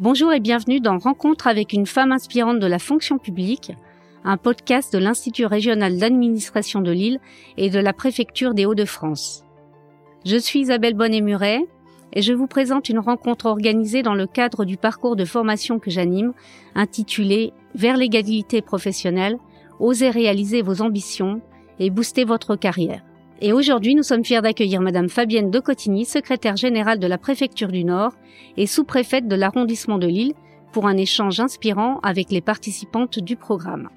Bonjour et bienvenue dans Rencontre avec une femme inspirante de la fonction publique, un podcast de l'Institut régional d'administration de Lille et de la préfecture des Hauts-de-France. Je suis Isabelle Bonnet-Muret et je vous présente une rencontre organisée dans le cadre du parcours de formation que j'anime, intitulé Vers l'égalité professionnelle, osez réaliser vos ambitions et booster votre carrière. Et aujourd'hui, nous sommes fiers d'accueillir Madame Fabienne de Cotigny, secrétaire générale de la préfecture du Nord et sous-préfète de l'arrondissement de Lille, pour un échange inspirant avec les participantes du programme.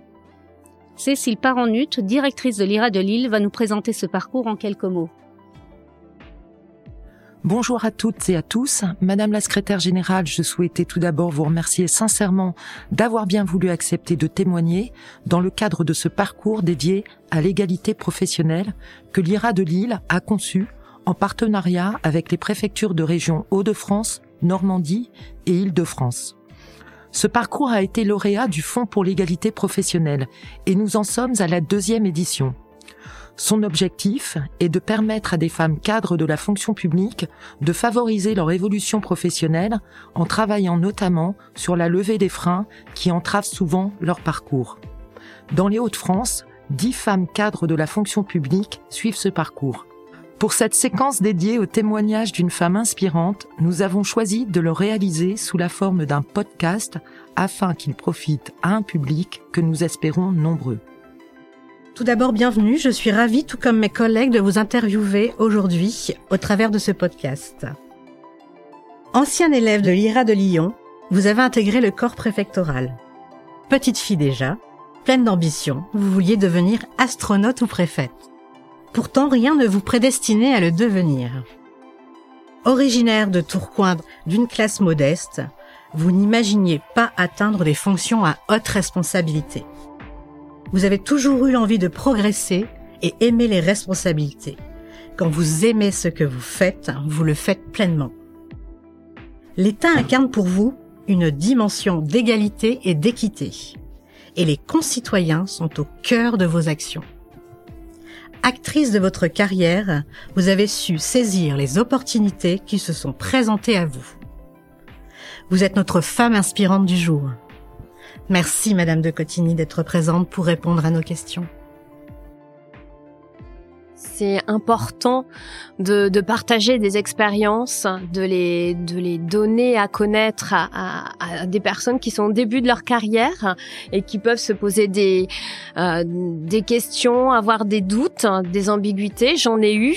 Cécile Paranut, directrice de l'IRA de Lille, va nous présenter ce parcours en quelques mots. Bonjour à toutes et à tous. Madame la secrétaire générale, je souhaitais tout d'abord vous remercier sincèrement d'avoir bien voulu accepter de témoigner dans le cadre de ce parcours dédié à l'égalité professionnelle que l'IRA de Lille a conçu en partenariat avec les préfectures de région Hauts-de-France, Normandie et Île-de-France. Ce parcours a été lauréat du Fonds pour l'égalité professionnelle et nous en sommes à la deuxième édition. Son objectif est de permettre à des femmes cadres de la fonction publique de favoriser leur évolution professionnelle en travaillant notamment sur la levée des freins qui entravent souvent leur parcours. Dans les Hauts-de-France, dix femmes cadres de la fonction publique suivent ce parcours. Pour cette séquence dédiée au témoignage d'une femme inspirante, nous avons choisi de le réaliser sous la forme d'un podcast afin qu'il profite à un public que nous espérons nombreux. Tout d'abord, bienvenue. Je suis ravie, tout comme mes collègues, de vous interviewer aujourd'hui au travers de ce podcast. Ancien élève de l'IRA de Lyon, vous avez intégré le corps préfectoral. Petite fille déjà, pleine d'ambition, vous vouliez devenir astronaute ou préfète. Pourtant, rien ne vous prédestinait à le devenir. Originaire de Tourcoing d'une classe modeste, vous n'imaginiez pas atteindre des fonctions à haute responsabilité. Vous avez toujours eu l'envie de progresser et aimer les responsabilités. Quand vous aimez ce que vous faites, vous le faites pleinement. L'État incarne pour vous une dimension d'égalité et d'équité. Et les concitoyens sont au cœur de vos actions. Actrice de votre carrière, vous avez su saisir les opportunités qui se sont présentées à vous. Vous êtes notre femme inspirante du jour. Merci Madame de Cotigny d'être présente pour répondre à nos questions c'est important de, de, partager des expériences, de les, de les donner à connaître à, à, à, des personnes qui sont au début de leur carrière et qui peuvent se poser des, euh, des questions, avoir des doutes, des ambiguïtés. J'en ai eu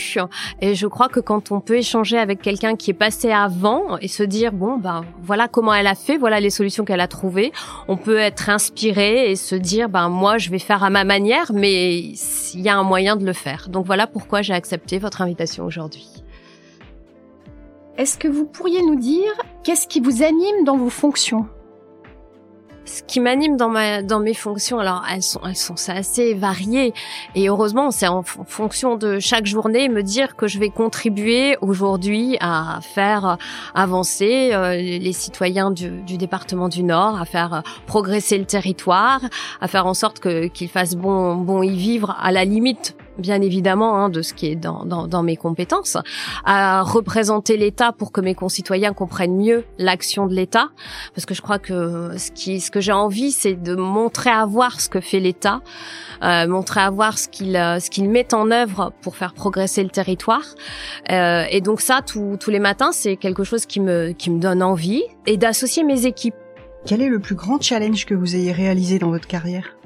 et je crois que quand on peut échanger avec quelqu'un qui est passé avant et se dire bon ben voilà comment elle a fait, voilà les solutions qu'elle a trouvées, on peut être inspiré et se dire ben moi je vais faire à ma manière, mais il y a un moyen de le faire. Voilà pourquoi j'ai accepté votre invitation aujourd'hui. Est-ce que vous pourriez nous dire qu'est-ce qui vous anime dans vos fonctions? Ce qui m'anime dans ma dans mes fonctions alors elles sont elles sont assez variées et heureusement c'est en fonction de chaque journée me dire que je vais contribuer aujourd'hui à faire avancer euh, les citoyens du, du, département du Nord à faire progresser le territoire à faire en sorte que qu'ils fassent bon bon y vivre à la limite bien évidemment hein, de ce qui est dans, dans, dans mes compétences, à représenter l'État pour que mes concitoyens comprennent mieux l'action de l'État, parce que je crois que ce qui, ce que j'ai envie, c'est de montrer à voir ce que fait l'État, euh, montrer à voir ce qu'il, euh, ce qu'il met en œuvre pour faire progresser le territoire. Euh, et donc ça, tous les matins, c'est quelque chose qui me, qui me donne envie et d'associer mes équipes. Quel est le plus grand challenge que vous ayez réalisé dans votre carrière?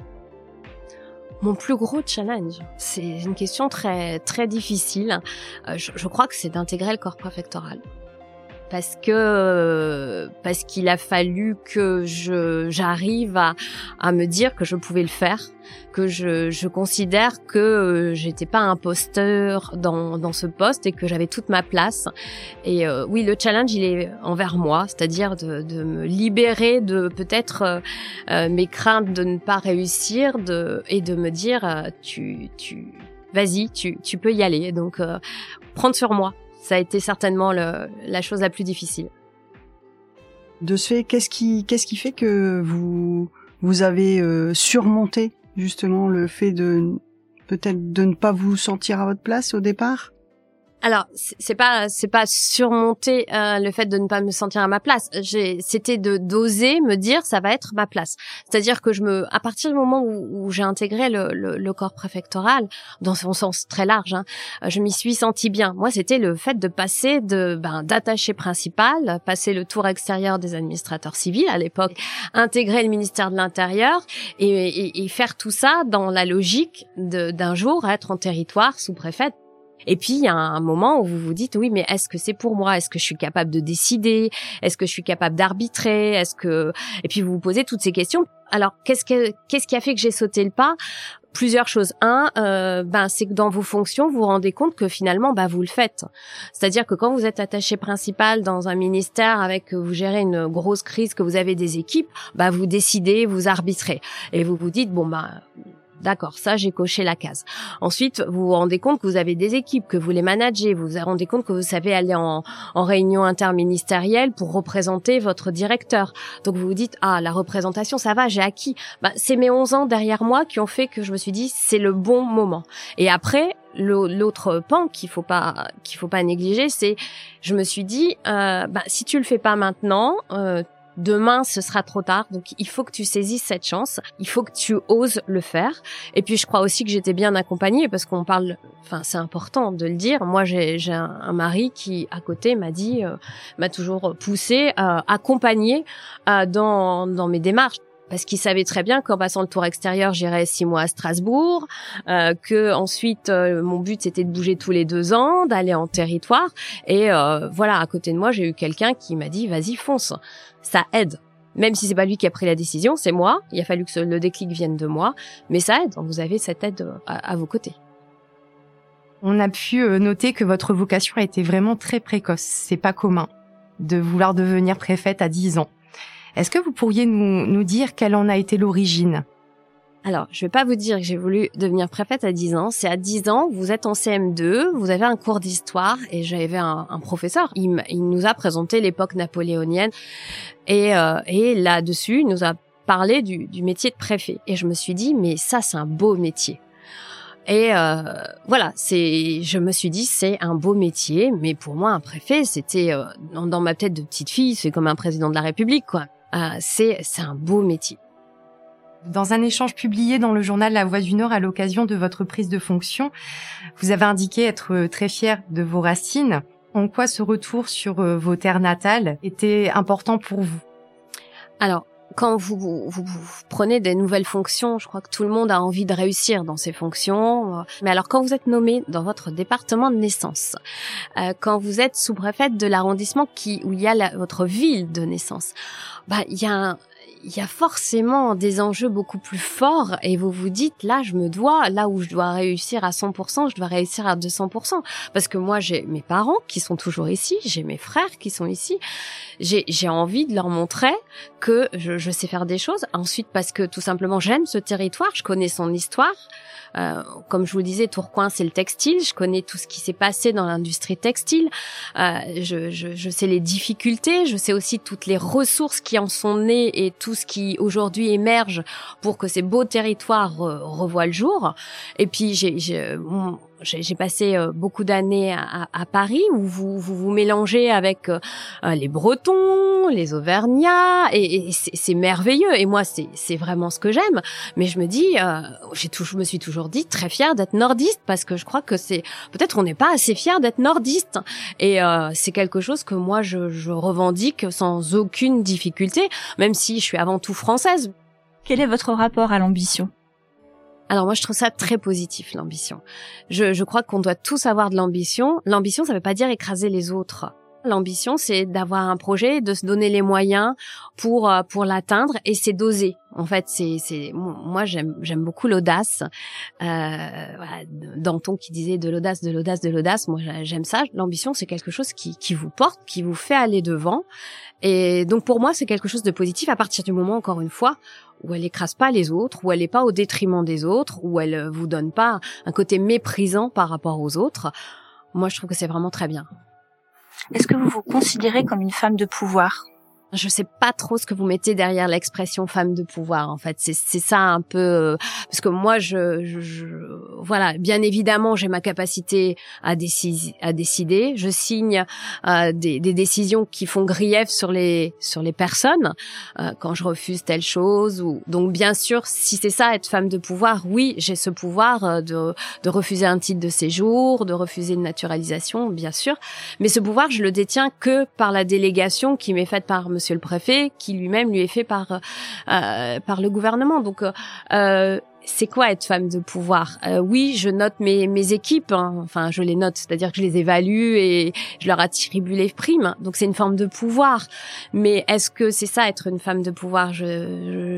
Mon plus gros challenge, c'est une question très très difficile. Euh, je, je, crois que c'est d'intégrer le corps préfectoral parce que parce qu'il a fallu que je j'arrive à, à me dire que je pouvais le faire, que je, je considère que j'étais pas imposteur dans, dans ce poste et que j'avais toute ma place. Et euh, oui, le challenge il est envers moi, c'est-à-dire de, de me libérer de peut-être euh, euh, mes craintes de ne pas réussir, de et de me dire tu tu vas-y, tu tu peux y aller. Donc prendre sur moi ça a été certainement le, la chose la plus difficile. De ce fait, qu'est-ce qui, qu'est-ce qui fait que vous, vous avez euh, surmonté justement le fait de peut-être de ne pas vous sentir à votre place au départ? Alors c'est pas c'est pas surmonter euh, le fait de ne pas me sentir à ma place. C'était de d'oser me dire ça va être ma place. C'est-à-dire que je me à partir du moment où, où j'ai intégré le, le, le, corps préfectoral dans son sens très large, hein, je m'y suis sentie bien. Moi c'était le fait de passer de ben d'attaché principal, passer le tour extérieur des administrateurs civils à l'époque, intégrer le ministère de l'Intérieur et, et, et, faire tout ça dans la logique d'un jour être en territoire sous préfète et puis il y a un moment où vous vous dites oui, mais est-ce que c'est pour moi? Est-ce que je suis capable de décider? Est-ce que je suis capable d'arbitrer? Est-ce que et puis vous vous posez toutes ces questions. Alors qu'est-ce que qu'est-ce qui a fait que j'ai sauté le pas? Plusieurs choses. Un, euh, ben c'est que dans vos fonctions, vous vous rendez compte que finalement, ben vous le faites. C'est-à-dire que quand vous êtes attaché principal dans un ministère avec vous gérez une grosse crise, que vous avez des équipes, ben vous décidez, vous arbitrez, et vous vous dites bon ben D'accord, ça j'ai coché la case. Ensuite, vous vous rendez compte que vous avez des équipes, que vous les managez, vous vous rendez compte que vous savez aller en, en réunion interministérielle pour représenter votre directeur. Donc vous vous dites ah la représentation ça va, j'ai acquis. Bah, c'est mes 11 ans derrière moi qui ont fait que je me suis dit c'est le bon moment. Et après l'autre pan qu'il faut pas qu'il faut pas négliger, c'est je me suis dit euh, bah, si tu le fais pas maintenant, euh, Demain, ce sera trop tard. Donc, il faut que tu saisisses cette chance. Il faut que tu oses le faire. Et puis, je crois aussi que j'étais bien accompagnée parce qu'on parle, enfin, c'est important de le dire. Moi, j'ai un, mari qui, à côté, m'a dit, euh, m'a toujours poussé, euh, euh, dans, dans mes démarches parce qu'il savait très bien qu'en passant le tour extérieur, j'irais six mois à Strasbourg, euh, que ensuite euh, mon but c'était de bouger tous les deux ans, d'aller en territoire. Et euh, voilà, à côté de moi, j'ai eu quelqu'un qui m'a dit "Vas-y, fonce." Ça aide. Même si c'est pas lui qui a pris la décision, c'est moi. Il a fallu que le déclic vienne de moi, mais ça aide. Vous avez cette aide euh, à, vos côtés. On a pu euh, noter que votre vocation a été vraiment très précoce. C'est pas commun de vouloir devenir préfète à 10 ans. Est-ce que vous pourriez nous, dire quelle en a été l'origine? Alors, je vais pas vous dire que j'ai voulu devenir préfète à 10 ans. C'est à 10 ans, vous êtes en CM2, vous avez un cours d'histoire et j'avais un, professeur. Il, nous a présenté l'époque napoléonienne et, euh, là-dessus, il nous a parlé du, métier de préfet. Et je me suis dit, mais ça, c'est un beau métier. Et euh, voilà, c'est, je me suis dit, c'est un beau métier, mais pour moi, un préfet, c'était euh, dans, ma tête de petite fille, c'est comme un président de la République, quoi. Euh, c'est un beau métier. Dans un échange publié dans le journal La Voix du Nord à l'occasion de votre prise de fonction, vous avez indiqué être très fier de vos racines. En quoi ce retour sur euh, vos terres natales était important pour vous? Alors, quand vous, vous, vous, prenez des nouvelles fonctions, je crois que tout le monde a envie de réussir dans ces fonctions. Mais alors quand vous êtes nommé dans votre département de naissance, euh, quand vous êtes sous-préfète de l'arrondissement qui où il y a la, votre ville de naissance, bah il y a un, il y a forcément des enjeux beaucoup plus forts et vous vous dites là je me dois là où je dois réussir à 100% je dois réussir à 200% parce que moi j'ai mes parents qui sont toujours ici j'ai mes frères qui sont ici j'ai j'ai envie de leur montrer que je, je sais faire des choses ensuite parce que tout simplement j'aime ce territoire je connais son histoire euh, comme je vous le disais, Tourcoing, c'est le textile. Je connais tout ce qui s'est passé dans l'industrie textile. Euh, je, je, je, sais les difficultés. Je sais aussi toutes les ressources qui en sont nées et tout ce qui aujourd'hui émerge pour que ces beaux territoires revoient le jour. Et puis, j'ai passé euh, beaucoup d'années à, à, Paris où vous, vous vous mélangez avec euh, les Bretons, les Auvergnats et, et c'est merveilleux. Et moi, c'est vraiment ce que j'aime. Mais je me dis, euh, j'ai je me suis toujours dit très fière d'être nordiste parce que je crois que c'est peut-être on n'est pas assez fier d'être nordiste. Et euh, c'est quelque chose que moi je, je revendique sans aucune difficulté, même si je suis avant tout française. Quel est votre rapport à l'ambition? Alors moi, je trouve ça très positif, l'ambition. Je, je crois qu'on doit tous avoir de l'ambition. L'ambition, ça ne veut pas dire écraser les autres. L'ambition, c'est d'avoir un projet, de se donner les moyens pour euh, pour l'atteindre, et c'est d'oser. En fait, c'est c'est moi j'aime j'aime beaucoup l'audace. Euh, voilà, Danton qui disait de l'audace, de l'audace, de l'audace. Moi, j'aime ça. L'ambition, c'est quelque chose qui qui vous porte, qui vous fait aller devant. Et donc pour moi, c'est quelque chose de positif à partir du moment, encore une fois, où elle écrase pas les autres, où elle n'est pas au détriment des autres, où elle euh, vous donne pas un côté méprisant par rapport aux autres. Moi, je trouve que c'est vraiment très bien. Est-ce que vous vous considérez comme une femme de pouvoir? Je sais pas trop ce que vous mettez derrière l'expression femme de pouvoir en fait. C'est ça un peu euh, parce que moi je, je, voilà bien évidemment j'ai ma capacité à décider à décider. Je signe euh, des, des, décisions qui font grief sur les sur les personnes euh, quand je refuse telle chose ou donc bien sûr si c'est ça être femme de pouvoir oui j'ai ce pouvoir euh, de de refuser un titre de séjour de refuser une naturalisation bien sûr. Mais ce pouvoir je le détiens que par la délégation qui m'est faite par monsieur le préfet, qui lui-même lui est fait par euh, par le gouvernement. Donc euh, c'est quoi être femme de pouvoir? Euh, Oui, je note mes, mes équipes, hein. enfin je les note, c'est-à-dire que je les évalue et je leur attribue les primes. Donc c'est une forme de pouvoir. Mais est-ce que c'est ça être une femme de pouvoir?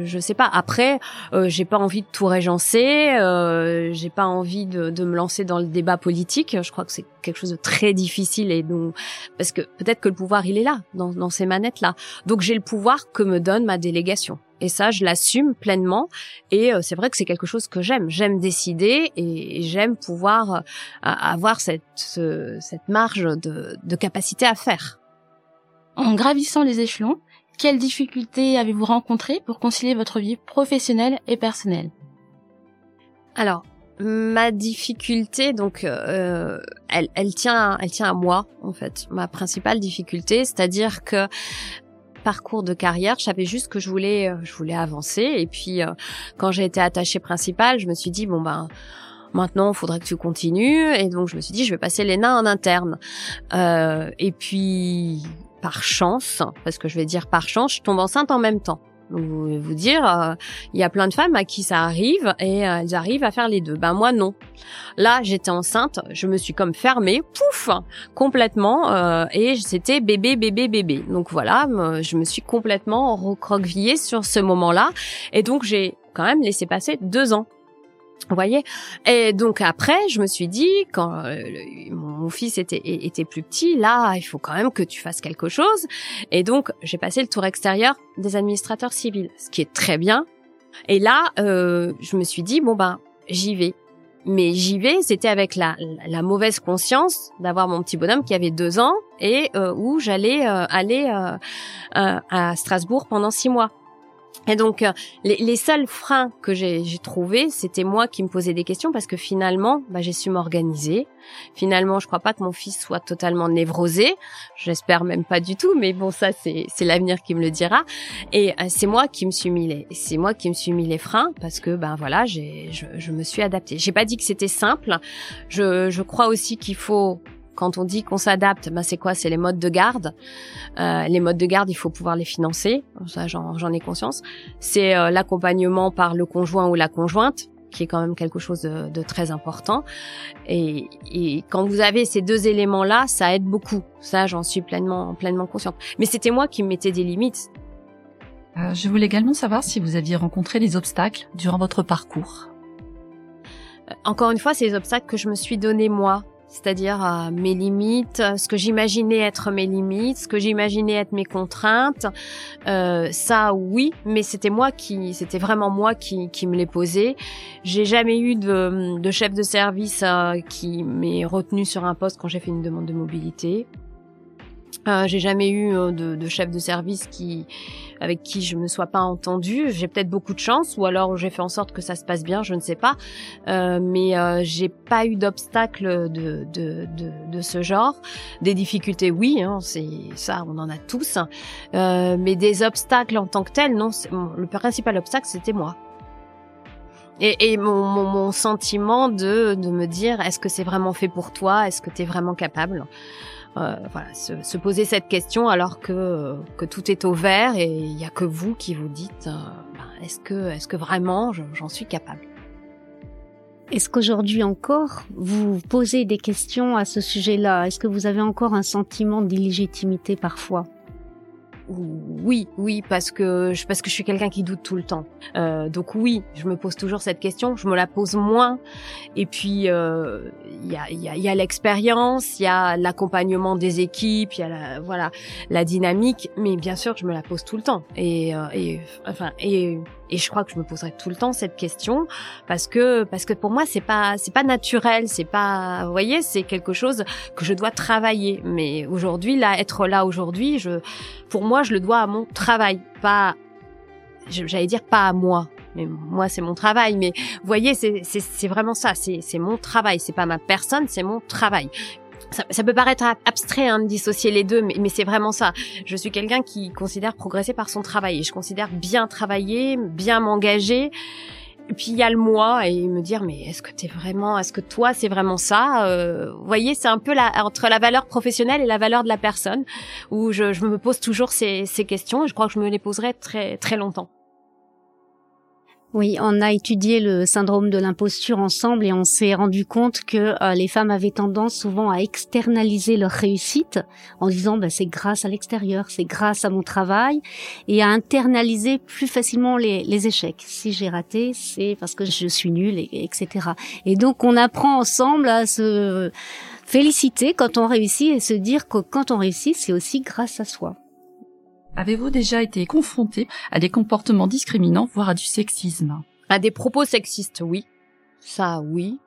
Je sais pas. Après, euh, j'ai pas envie de tout régencer, euh, j'ai pas envie de, de me lancer dans le débat politique. Je crois que c'est quelque chose de très difficile et donc parce que peut-être que le pouvoir il est là dans, dans ces manettes là. Donc j'ai le pouvoir que me donne ma délégation. Et ça, je l'assume pleinement. Et euh, c'est vrai que c'est quelque chose que j'aime. J'aime décider et, j'aime pouvoir euh, avoir cette, cette marge de, de capacité à faire. En gravissant les échelons, quelles difficultés avez-vous rencontrées pour concilier votre vie professionnelle et personnelle? Alors, ma difficulté, donc, euh, elle, elle tient, elle tient à moi en fait. Ma principale difficulté, c'est-à-dire que parcours de carrière. Je savais juste que je voulais, euh, je voulais avancer. Et puis, euh, quand j'ai été attachée principale, je me suis dit bon ben maintenant, il faudrait que tu continues. Et donc, je me suis dit, je vais passer l'ENA en interne. Euh, et puis, par chance, parce que je vais dire par chance, je tombe enceinte en même temps. Vous, vous dire, euh, il y a plein de femmes à qui ça arrive et euh, elles arrivent à faire les deux. Ben moi non. Là, j'étais enceinte, je me suis comme fermée, pouf, complètement, euh, et c'était bébé, bébé, bébé. Donc voilà, je me suis complètement recroquevillée sur ce moment-là, et donc j'ai quand même laissé passer deux ans vous voyez? Et donc après, je me suis dit, quand euh, mon, fils était, plus petit, là, il faut quand même que tu fasses quelque chose. Et donc, j'ai passé le tour extérieur des administrateurs civils, ce qui est très bien. Et là, euh, je me suis dit, bon ben, j'y vais. Mais j'y vais, c'était avec la, mauvaise conscience d'avoir mon petit bonhomme qui avait deux ans et euh, où j'allais aller à Strasbourg pendant six mois. Et donc, euh, les, seuls freins que j'ai trouvés, c'était moi qui me posais des questions parce que finalement, bah, j'ai su m'organiser. Finalement, je crois pas que mon fils soit totalement névrosé. J'espère même pas du tout, mais bon, ça, c'est l'avenir qui me le dira. Et euh, c'est moi qui me suis mis les, c'est moi qui me suis mis les freins parce que, ben voilà, je, je me suis adaptée. J'ai pas dit que c'était simple. Je, je crois aussi qu'il faut quand on dit qu'on s'adapte, ben c'est quoi? C'est les modes de garde. Euh, les modes de garde, il faut pouvoir les financer. Ça, j'en ai conscience. C'est euh, l'accompagnement par le conjoint ou la conjointe qui est quand même quelque chose de, de très important. Et, et, quand vous avez ces deux éléments-là, ça aide beaucoup. Ça, j'en suis pleinement, pleinement consciente. Mais c'était moi qui me mettais des limites. Euh, je voulais également savoir si vous aviez rencontré des obstacles durant votre parcours. Encore une fois, c'est les obstacles que je me suis donné moi c'est-à-dire mes limites, ce que j'imaginais être mes limites, ce que j'imaginais être mes contraintes. Euh, ça, oui, mais c'était moi qui, c'était vraiment moi qui, qui me les posais. J'ai jamais eu de, de chef de service euh, qui m'ait retenu sur un poste quand j'ai fait une demande de mobilité. Euh, j'ai jamais eu euh, de, de, chef de service qui, avec qui je me sois pas entendue. J'ai peut-être beaucoup de chance, ou alors j'ai fait en sorte que ça se passe bien, je ne sais pas. Euh, mais euh, j'ai pas eu d'obstacle de, de, de, de, ce genre. Des difficultés, oui, hein, c'est ça, on en a tous. Euh, mais des obstacles en tant que tels, non. Le principal obstacle, c'était moi. Et, et mon, mon, mon, sentiment de, de me dire, est-ce que c'est vraiment fait pour toi? Est-ce que tu es vraiment capable? Euh, voilà, se, poser cette question alors que, tout est au vert et il n'y a que vous qui vous dites euh, ben, est-ce que, est-ce que vraiment j'en suis capable? Est-ce qu'aujourd'hui encore, vous posez des questions à ce sujet-là? Est-ce que vous avez encore un sentiment d'illégitimité parfois? Oui, oui, parce que je, parce que je suis quelqu'un qui doute tout le temps. Euh, donc oui, je me pose toujours cette question. Je me la pose moins. Et puis il euh, y a, y a, y a l'expérience, il y a l'accompagnement des équipes, il y a la, voilà la dynamique. Mais bien sûr, je me la pose tout le temps. Et, euh, et enfin et Et je crois que je me poserai tout le temps cette question parce que parce que pour moi c'est pas c'est pas naturel, c'est pas vous voyez, c'est quelque chose que je dois travailler. Mais aujourd'hui là être là aujourd'hui, je pour moi je le dois à mon travail, pas j'allais dire pas à moi. Mais moi c'est mon travail, mais vous voyez c'est vraiment ça, c'est c'est mon travail, c'est pas ma personne, c'est mon travail ça, ça, peut paraître abstrait hein, de dissocier les deux, mais, mais c'est vraiment ça. Je suis quelqu'un qui considère progresser par son travail. Je considère bien travailler, bien m'engager. Et puis il y a le moi et me dire mais est-ce que t'es vraiment, est-ce que toi c'est vraiment ça euh, Vous voyez, c'est un peu la, entre la valeur professionnelle et la valeur de la personne où je, je me pose toujours ces, ces questions et je crois que je me les poserai très très longtemps. Oui, on a étudié le syndrome de l'imposture ensemble et on s'est rendu compte que euh, les femmes avaient tendance souvent à externaliser leur réussite en disant bah, c'est grâce à l'extérieur, c'est grâce à mon travail et à internaliser plus facilement les, les échecs. Si j'ai raté, c'est parce que je suis nulle, et, etc. Et donc on apprend ensemble à se féliciter quand on réussit et se dire que quand on réussit, c'est aussi grâce à soi. Avez-vous déjà été confronté à des comportements discriminants, voire à du sexisme? À des propos sexistes, oui. Ça, oui.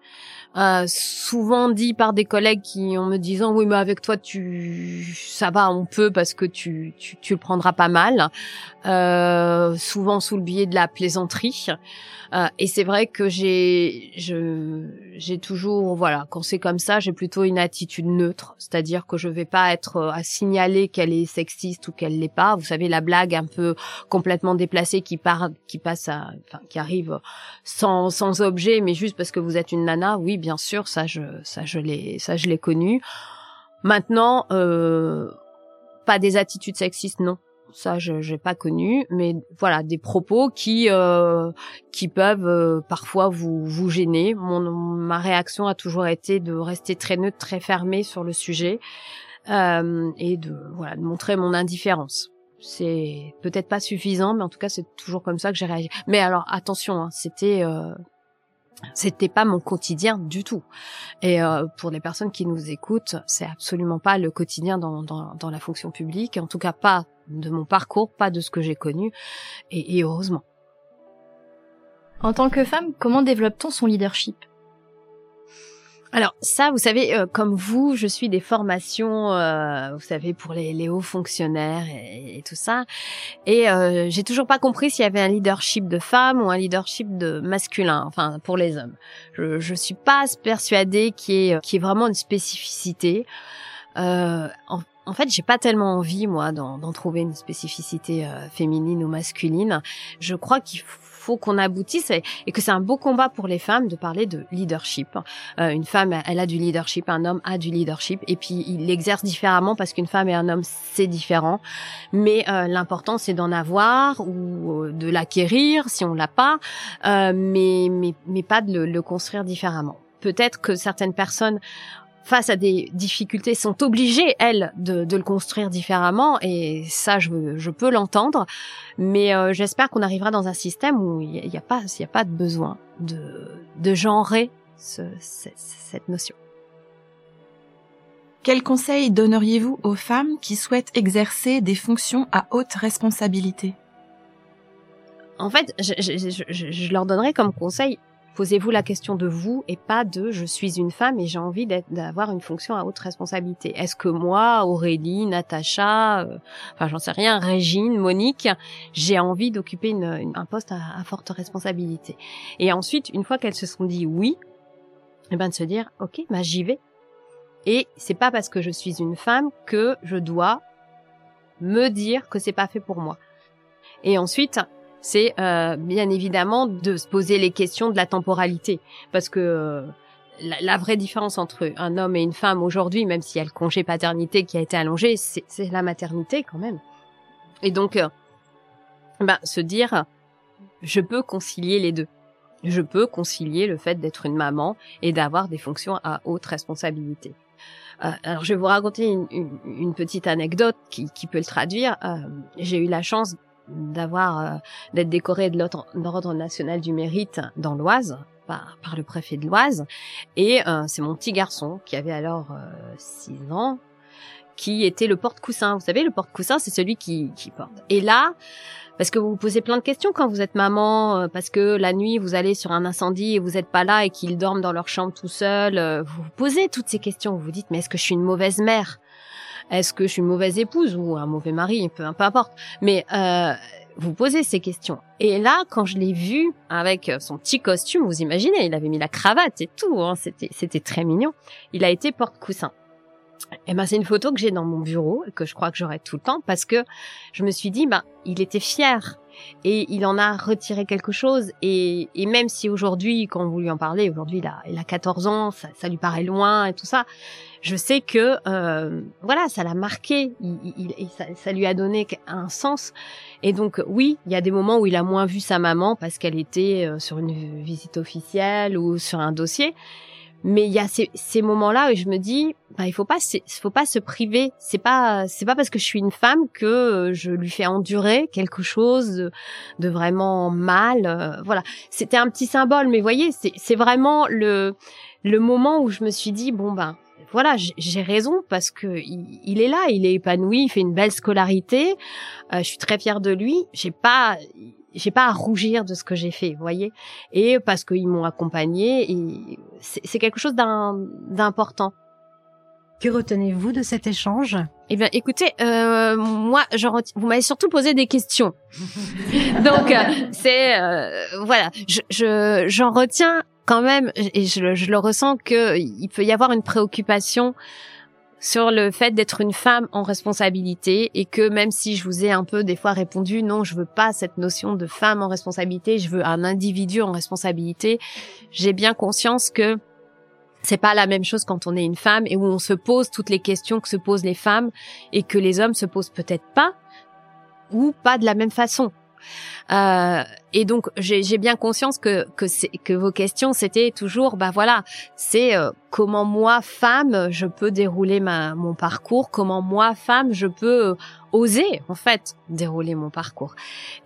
Euh, souvent dit par des collègues qui en me disant oui mais avec toi tu ça va on peut parce que tu tu, tu le prendras pas mal euh, souvent sous le biais de la plaisanterie. Euh, et c'est vrai que j'ai je j'ai toujours voilà quand c'est comme ça j'ai plutôt une attitude neutre. C'est-à-dire que je vais pas être euh, à signaler qu'elle est sexiste ou qu'elle l'est pas. Vous savez la blague un peu complètement déplacée qui part qui passe à enfin qui arrive sans sans objet mais juste parce que vous êtes une nana oui bien sûr, ça je l'ai connu. Maintenant, euh, pas des attitudes sexistes, non. Ça, je n'ai pas connu, mais voilà des propos qui euh, peuvent euh, parfois vous gêner. Ma réaction a toujours été de rester très neutre, très fermée sur le sujet et de montrer mon indifférence c'est peut-être pas suffisant, mais en tout cas c'est toujours comme ça que j'ai réagi. Mais alors attention, hein, c'était c'était pas mon quotidien du tout. Et euh, pour les personnes qui nous écoutent, c'est absolument pas le quotidien dans, dans, la fonction publique, en tout cas pas de mon parcours, pas de ce que j'ai connu, et, et heureusement. En tant que femme, comment développe-t-on son leadership? Alors ça, vous savez, euh, comme vous, je suis des formations, euh, vous savez, pour les, les hauts fonctionnaires et, tout ça. Et euh, j'ai toujours pas compris s'il y avait un leadership de femmes ou un leadership de masculin, enfin pour les hommes. Je, je suis pas persuadée qu'il y ait, qu'il y ait vraiment une spécificité. Euh, en, en fait, j'ai pas tellement envie, moi, d'en trouver une spécificité euh, féminine ou masculine. Je crois qu'il faut qu'on aboutisse et, que c'est un beau combat pour les femmes de parler de leadership. Euh, une femme, elle a du leadership, un homme a du leadership, et puis il l'exerce différemment parce qu'une femme et un homme, c'est différent. Mais euh, l'important, c'est d'en avoir ou de l'acquérir si on l'a pas, mais, mais, mais pas de le, le construire différemment peut-être que certaines personnes face à des difficultés, sont obligées, elles, de, de le construire différemment. Et ça, je, je peux l'entendre. Mais euh, j'espère qu'on arrivera dans un système où il n'y a, pas, il y a pas de besoin de, de genrer ce, cette notion. Quels conseils donneriez-vous aux femmes qui souhaitent exercer des fonctions à haute responsabilité? En fait, je, je, je, je leur donnerais comme conseil Posez-vous la question de vous et pas de je suis une femme et j'ai envie d'avoir une fonction à haute responsabilité. Est-ce que moi, Aurélie, Natacha, euh, enfin j'en sais rien, Régine, Monique, j'ai envie d'occuper un poste à, forte responsabilité? Et ensuite, une fois qu'elles se sont dit oui, eh ben de se dire ok, bah j'y vais. Et c'est pas parce que je suis une femme que je dois me dire que c'est pas fait pour moi. Et ensuite, c'est euh, bien évidemment de se poser les questions de la temporalité. Parce que euh, la, vraie différence entre un homme et une femme aujourd'hui, même s'il y a le congé paternité qui a été allongé, c'est la maternité quand même. Et donc, euh, ben, se dire, je peux concilier les deux. Je peux concilier le fait d'être une maman et d'avoir des fonctions à haute responsabilité. alors, je vais vous raconter une, petite anecdote qui, qui, peut le traduire. J'ai eu la chance d'avoir euh, d'être décoré de l'ordre national du mérite dans l'Oise par, par le préfet de l'Oise et euh, c'est mon petit garçon qui avait alors 6 euh, ans qui était le porte-coussin. Vous savez, le porte-coussin, c'est celui qui, qui porte. Et là, parce que vous vous posez plein de questions quand vous êtes maman, parce que la nuit vous allez sur un incendie et vous n'êtes pas là et qu'ils dorment dans leur chambre tout seuls. Vous vous posez toutes ces questions. Vous vous dites mais est-ce que je suis une mauvaise mère? Est-ce que je suis une mauvaise épouse ou un mauvais mari Peu, peu importe. Mais euh, vous posez ces questions. Et là, quand je l'ai vu avec son petit costume, vous imaginez, il avait mis la cravate et tout, hein, c'était c'était très mignon. Il a été porte-coussin. Et ben c'est une photo que j'ai dans mon bureau et que je crois que j'aurai tout le temps parce que je me suis dit ben il était fier et il en a retiré quelque chose. Et, même si aujourd'hui quand vous lui en parlez aujourd'hui il a il a 14 ans ça, lui paraît loin et tout ça je sais que euh, voilà ça l'a marqué. Ça lui a donné un sens. Et donc oui il y a des moments où il a moins vu sa maman parce qu'elle était euh, sur une visite officielle ou sur un dossier mais il y a ces, ces moments-là où je me dis, bah, il faut pas, faut pas se priver. C'est pas, c'est pas parce que je suis une femme que euh, je lui fais endurer quelque chose de, vraiment mal. Euh, voilà, c'était un petit symbole, mais voyez, c'est vraiment le le moment où je me suis dit, bon ben, voilà, j'ai raison parce que il, il, est là, il est épanoui, il fait une belle scolarité. Euh, je suis très fière de lui. J'ai pas, j'ai pas à rougir de ce que j'ai fait, vous voyez. Et parce qu'ils m'ont accompagné, et c'est quelque chose d'important. Que retenez-vous de cet échange? Eh bien, écoutez, euh, moi, je vous m'avez surtout posé des questions. Donc, euh, c'est euh, voilà, je j'en retiens quand même, et je, je le ressens que il peut y avoir une préoccupation sur le fait d'être une femme en responsabilité et que même si je vous ai un peu des fois répondu non, je veux pas cette notion de femme en responsabilité, je veux un individu en responsabilité, j'ai bien conscience que c'est pas la même chose quand on est une femme et où on se pose toutes les questions que se posent les femmes et que les hommes se posent peut-être pas ou pas de la même façon. Euh, et donc j'ai bien conscience que que, que vos questions c'était toujours bah voilà c'est euh, comment moi femme je peux dérouler ma mon parcours comment moi femme je peux oser en fait dérouler mon parcours.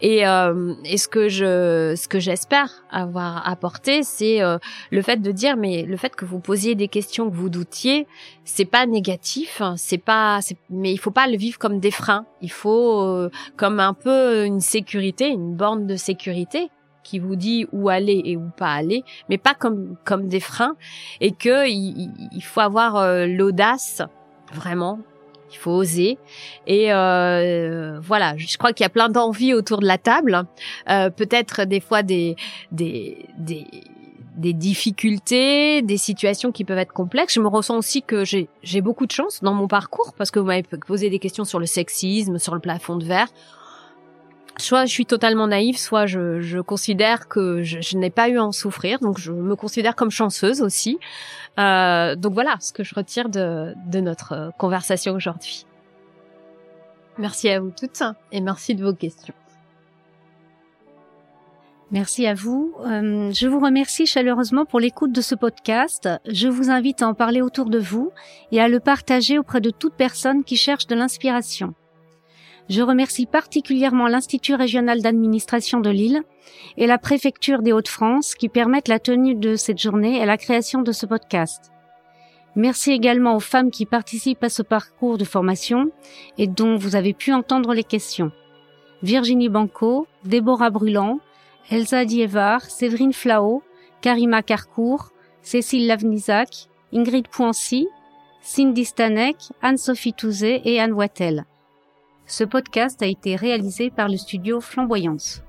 Et, euh, ce que je ce que j'espère avoir apporté, c'est euh, le fait de dire mais le fait que vous posiez des questions que vous doutiez, c'est pas négatif, hein, c'est pas mais il faut pas le vivre comme des freins. Il faut euh, comme un peu une sécurité, une borne de sécurité qui vous dit où aller et où pas aller, mais pas comme comme des freins et que il, il faut avoir euh, l'audace vraiment il faut oser. Et euh, voilà, je crois qu'il y a plein d'envies autour de la table. Euh, Peut-être des fois des, des, des, des difficultés, des situations qui peuvent être complexes. Je me ressens aussi que j'ai beaucoup de chance dans mon parcours parce que vous m'avez posé des questions sur le sexisme, sur le plafond de verre soit je suis totalement naïve, soit je, je considère que je, je n'ai pas eu à en souffrir, donc je me considère comme chanceuse aussi. Euh, donc voilà ce que je retire de, de notre conversation aujourd'hui. Merci à vous toutes et merci de vos questions. Merci à vous. Euh, je vous remercie chaleureusement pour l'écoute de ce podcast. Je vous invite à en parler autour de vous et à le partager auprès de toute personne qui cherche de l'inspiration. Je remercie particulièrement l'Institut régional d'administration de Lille et la préfecture des Hauts-de-France qui permettent la tenue de cette journée et la création de ce podcast. Merci également aux femmes qui participent à ce parcours de formation et dont vous avez pu entendre les questions. Virginie Banco, Déborah Bruland, Elsa Dievar, Séverine Flao, Karima Carcourt, Cécile Lavnizac, Ingrid Poincy, Cindy Stanek, Anne-Sophie Touzé et Anne Wattel. Ce podcast a été réalisé par le studio Flamboyance.